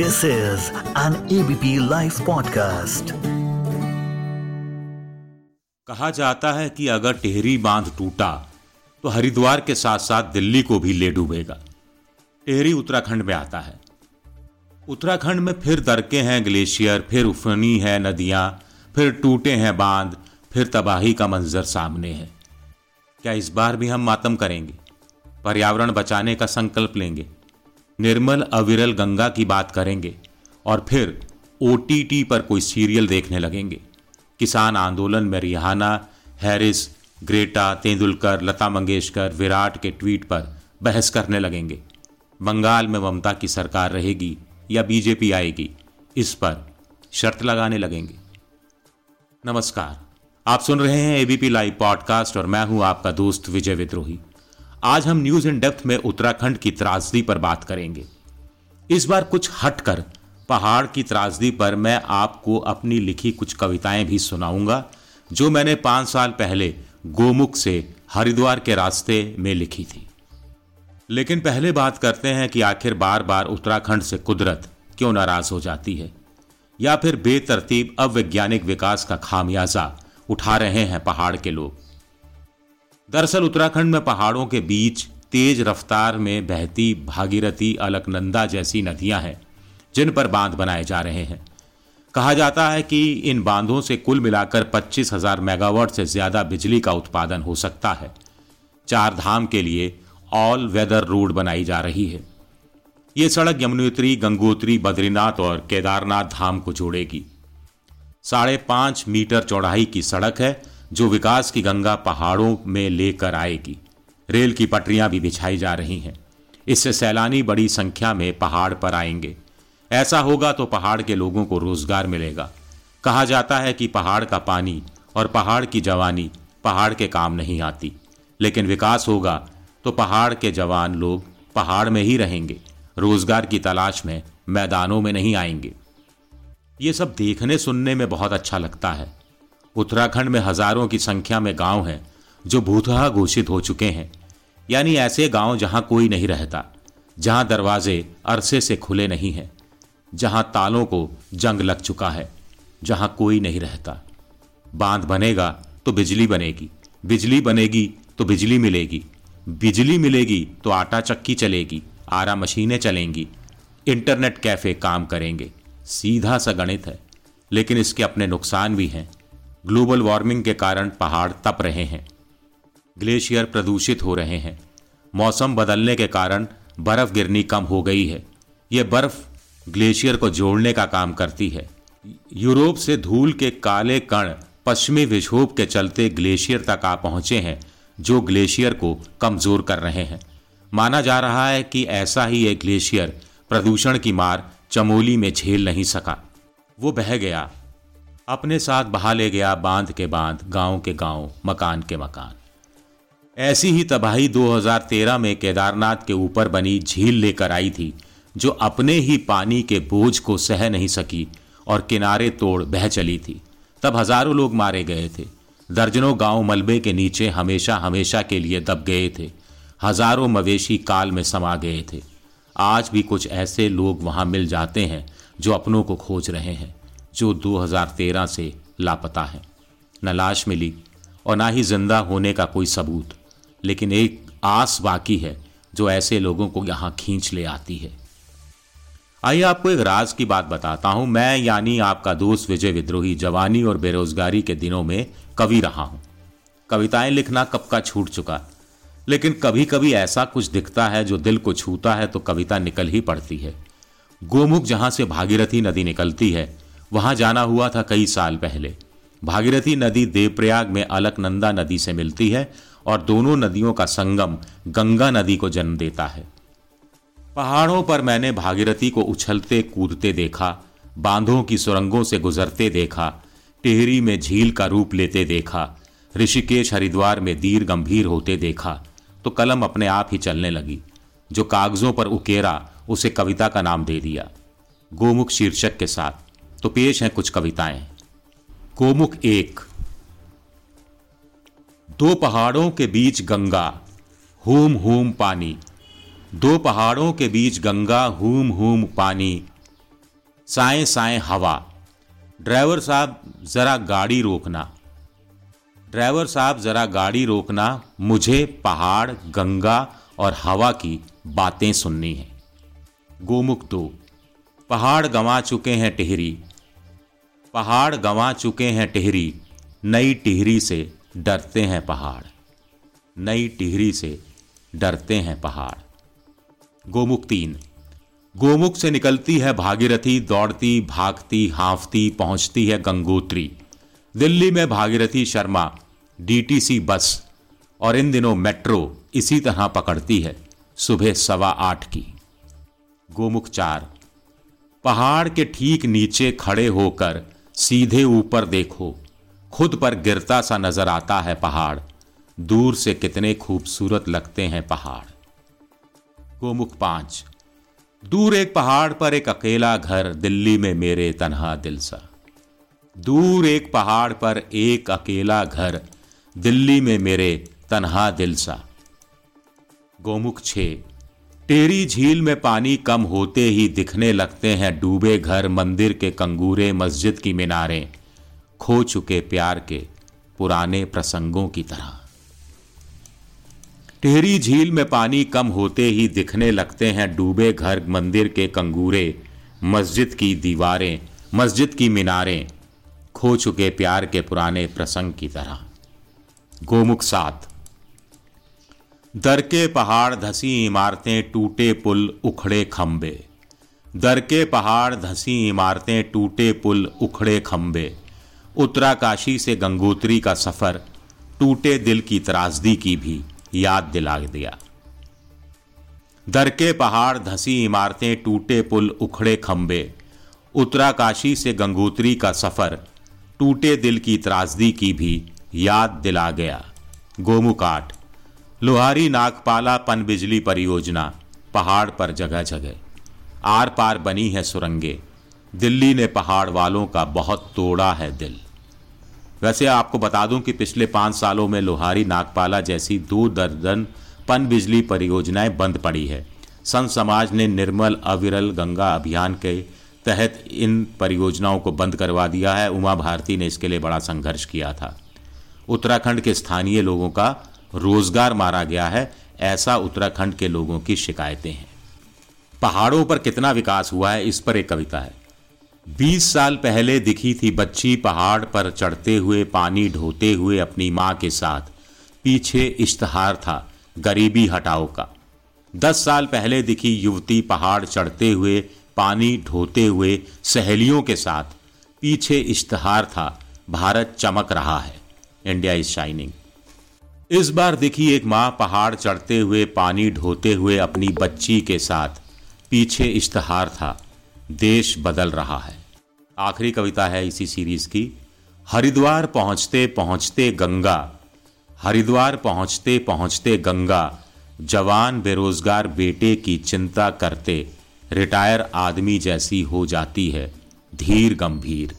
This is an ABP Life podcast. कहा जाता है कि अगर टेहरी बाँध टूटा तो हरिद्वार के साथ साथ दिल्ली को भी ले डूबेगा। टेहरी उत्तराखंड में आता है। उत्तराखंड में फिर दरके हैं ग्लेशियर, फिर उफनी है नदियाँ, फिर टूटे हैं बाँध, फिर तबाही का मंजर सामने है। क्या इस बार भी हम मातम करेंगे? पर्यावरण बचाने का संकल्प लेंगे? निर्मल अविरल गंगा की बात करेंगे और फिर ओटीटी पर कोई सीरियल देखने लगेंगे। किसान आंदोलन में Rihanna, Harris, Greta, Tendulkar, Lata Mangeshkar, Virat के ट्वीट पर बहस करने लगेंगे। बंगाल में ममता की सरकार रहेगी या बीजेपी आएगी, इस पर शर्त लगाने लगेंगे। नमस्कार, आप सुन रहे हैं एबीपी लाइव पॉडकास्ट और मैं हूँ आपका दोस्त विजय विद्रोही। आज हम न्यूज़ इन डेप्थ में उत्तराखंड की त्रासदी पर बात करेंगे। इस बार कुछ हटकर पहाड़ की त्रासदी पर मैं आपको अपनी लिखी कुछ कविताएँ भी सुनाऊँगा, जो मैंने पाँच साल पहले गोमुख से हरिद्वार के रास्ते में लिखी थी। लेकिन पहले बात करते हैं कि आखिर बार बार उत्तराखंड से कुदरत क्यों नाराज़ हो जाती है, या फिर बेतरतीब अवैज्ञानिक विकास का खामियाजा उठा रहे हैं पहाड़ के लोग। दरअसल उत्तराखंड में पहाड़ों के बीच तेज रफ्तार में बहती भागीरथी अलकनंदा जैसी नदियाँ हैं, जिन पर बाँध बनाए जा रहे हैं। कहा जाता है कि इन बांधों से कुल मिलाकर पच्चीस हज़ार मेगावाट से ज़्यादा बिजली का उत्पादन हो सकता है। चार धाम के लिए ऑल वेदर रोड बनाई जा रही है। ये सड़क यमुनोत्री, गंगोत्री, बद्रीनाथ और केदारनाथ धाम को जोड़ेगी। साढ़े पाँच मीटर चौड़ाई की सड़क है जो विकास की गंगा पहाड़ों में लेकर आएगी। रेल की पटरियाँ भी बिछाई जा रही हैं। इससे सैलानी बड़ी संख्या में पहाड़ पर आएँगे। ऐसा होगा तो पहाड़ के लोगों को रोज़गार मिलेगा। कहा जाता है कि पहाड़ का पानी और पहाड़ की जवानी पहाड़ के काम नहीं आती। लेकिन विकास होगा तो पहाड़ के जवान लोग पहाड़ में ही रहेंगे। रोज़गार की तलाश में मैदानों में नहीं आएँगे। ये सब देखने सुनने में बहुत अच्छा लगता है। उत्तराखंड में हज़ारों की संख्या में गाँव हैं, जो भूतहा घोषित हो चुके हैं। यानी ऐसे गाँव जहाँ कोई नहीं रहता, जहाँ दरवाजे अरसे से खुले नहीं हैं, जहाँ तालों को जंग लग चुका है, जहाँ कोई नहीं रहता। बाँध बनेगा तो बिजली बनेगी बिजली बनेगी तो बिजली मिलेगी बिजली मिलेगी तो आटा चक्की चलेगी, आरा मशीनें चलेंगी, इंटरनेट कैफ़े काम करेंगे। सीधा सा गणित है, लेकिन इसके अपने नुकसान भी हैं। ग्लोबल वार्मिंग के कारण पहाड़ तप रहे हैं। ग्लेशियर प्रदूषित हो रहे हैं। मौसम बदलने के कारण बर्फ़ गिरनी कम हो गई है। यह बर्फ़ ग्लेशियर को जोड़ने का काम करती है। यूरोप से धूल के काले कण पश्चिमी विक्षोभ के चलते ग्लेशियर तक आ पहुँचे हैं, जो ग्लेशियर को कमज़ोर कर रहे हैं। माना जा रहा है कि ऐसा ही एक ग्लेशियर प्रदूषण की मार चमोली में झेल नहीं सका। वो बह गया। अपने साथ बहा ले गया बाँध के बाँध, गाँव के गाँव, मकान के मकान। ऐसी ही तबाही 2013 में केदारनाथ के ऊपर बनी झील लेकर आई थी, जो अपने ही पानी के बोझ को सह नहीं सकी और किनारे तोड़ बह चली थी। तब हज़ारों लोग मारे गए थे। दर्जनों गाँव मलबे के नीचे हमेशा हमेशा के लिए दब गए थे। हज़ारों मवेशी काल में समा गए थे। आज भी कुछ ऐसे लोग वहाँ मिल जाते हैं, जो अपनों को खोज रहे हैं। जो 2013 से लापता है। न लाश मिली और ना ही ज़िंदा होने का कोई सबूत, लेकिन एक आस बाकी है जो ऐसे लोगों को यहाँ खींच ले आती है। आइए आपको एक राज की बात बताता हूँ। मैं यानी आपका दोस्त विजय विद्रोही जवानी और बेरोजगारी के दिनों में कवि रहा हूँ। कविताएँ लिखना कब का छूट चुका, लेकिन कभी कभी ऐसा कुछ दिखता है जो दिल को छूता है तो कविता निकल ही पड़ती है। गोमुख जहाँ से भागीरथी नदी निकलती है वहाँ जाना हुआ था कई साल पहले। भागीरथी नदी देवप्रयाग में अलकनंदा नदी से मिलती है और दोनों नदियों का संगम गंगा नदी को जन्म देता है। पहाड़ों पर मैंने भागीरथी को उछलते कूदते देखा, बांधों की सुरंगों से गुजरते देखा, टेहरी में झील का रूप लेते देखा, ऋषिकेश हरिद्वार में दीर गंभीर होते देखा तो कलम अपने आप ही चलने लगी, जो कागजों पर उकेरा, उसे कविता का नाम दे दिया। गोमुख शीर्षक के साथ। तो पेश हैं कुछ कविताएँ। गोमुख एक। दो पहाड़ों के बीच गंगा, हूम हूम पानी। दो पहाड़ों के बीच गंगा, हूम हूम पानी। साए साए हवा। ड्राइवर साहब, ज़रा गाड़ी रोकना। ड्राइवर साहब, ज़रा गाड़ी रोकना, मुझे पहाड़, गंगा और हवा की बातें सुननी है। गोमुख दो। पहाड़ गंवा चुके हैं टिहरी। पहाड़ गंवा चुके हैं टिहरी। नई टिहरी से डरते हैं पहाड़। नई टिहरी से डरते हैं पहाड़। गोमुख तीन। गोमुख से निकलती है भागीरथी, दौड़ती, भागती, हाफती, पहुँचती है गंगोत्री। दिल्ली में भागीरथी शर्मा, डीटीसी बस और इन दिनों मेट्रो इसी तरह पकड़ती है, सुबह सवा आठ की। गोमुख चार। पहाड़ के ठीक नीचे खड़े होकर सीधे ऊपर देखो, खुद पर गिरता सा नज़र आता है पहाड़। दूर से कितने खूबसूरत लगते हैं पहाड़। गोमुख पाँच, दूर एक पहाड़ पर एक अकेला घर, दिल्ली में मेरे तनहा दिल सा। दूर एक पहाड़ पर एक अकेला घर, दिल्ली में मेरे तनहा दिल सा। गोमुख छे टेरी झील में पानी कम होते ही दिखने लगते हैं डूबे घर, मंदिर के कंगूरे, मस्जिद की मीनारें, खो चुके प्यार के पुराने प्रसंगों की तरह। टेहरी झील में पानी कम होते ही दिखने लगते हैं डूबे घर, मंदिर के कंगूरे, मस्जिद की दीवारें, मस्जिद की मीनारें, खो चुके प्यार के पुराने प्रसंग की तरह। गोमुख सात दर के पहाड़ धसी इमारतें टूटे पुल उखड़े खंबे। दर के पहाड़ धसी इमारतें टूटे पुल उखड़े खंबे। उत्तराकाशी से गंगोत्री का सफ़र, टूटे दिल की त्रासदी की भी याद दिला दिया। दर के पहाड़ धसी इमारतें टूटे पुल उखड़े खंबे। उत्तराकाशी से गंगोत्री का सफ़र, टूटे दिल की त्रासदी की भी याद दिला गया। गोमुकाट लोहारी नागपाला पन बिजली परियोजना, पहाड़ पर जगह जगह। आर पार बनी है सुरंगे। दिल्ली ने पहाड़ वालों का बहुत तोड़ा है दिल। वैसे आपको बता दूँ कि पिछले पाँच सालों में लोहारी नागपाला जैसी दो दर्जन पन बिजली परियोजनाएँ बंद पड़ी है। संत समाज ने निर्मल अविरल गंगा अभियान के तहत इन परियोजनाओं को बंद करवा दिया है। उमा भारती ने इसके लिए बड़ा संघर्ष किया था। उत्तराखंड के स्थानीय लोगों का रोज़गार मारा गया है, ऐसा उत्तराखंड के लोगों की शिकायतें हैं। पहाड़ों पर कितना विकास हुआ है, इस पर एक कविता है। बीस साल पहले दिखी थी बच्ची पहाड़ पर चढ़ते हुए, पानी ढोते हुए अपनी माँ के साथ। पीछे इश्तहार था, गरीबी हटाओ का। दस साल पहले दिखी युवती पहाड़ चढ़ते हुए, पानी ढोते हुए, सहेलियों के साथ। पीछे इश्तहार था, भारत चमक रहा है। India is shining. इस बार दिखी एक माँ पहाड़ चढ़ते हुए पानी ढोते हुए अपनी बच्ची के साथ। पीछे इश्तहार था। देश बदल रहा है। आखिरी कविता है इसी सीरीज़ की। हरिद्वार पहुँचते पहुँचते गंगा। हरिद्वार पहुँचते पहुँचते गंगा। जवान बेरोजगार बेटे की चिंता करते। रिटायर आदमी जैसी हो जाती है। धीर गंभीर।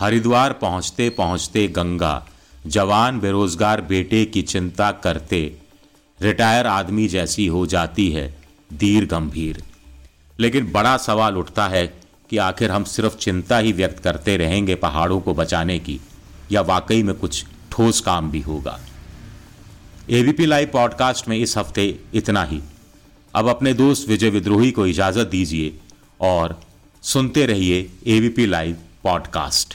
हरिद्वार पहुँचते पहुँचते गंगा। जवान बेरोजगार बेटे की चिंता करते, रिटायर आदमी जैसी हो जाती है धीर गंभीर। लेकिन बड़ा सवाल उठता है कि आखिर हम सिर्फ़ चिंता ही व्यक्त करते रहेंगे पहाड़ों को बचाने की, या वाकई में कुछ ठोस काम भी होगा? एबीपी लाइव पॉडकास्ट में इस हफ़्ते इतना ही। अब अपने दोस्त विजय विद्रोही को इजाज़त दीजिए और सुनते रहिए ABP live podcast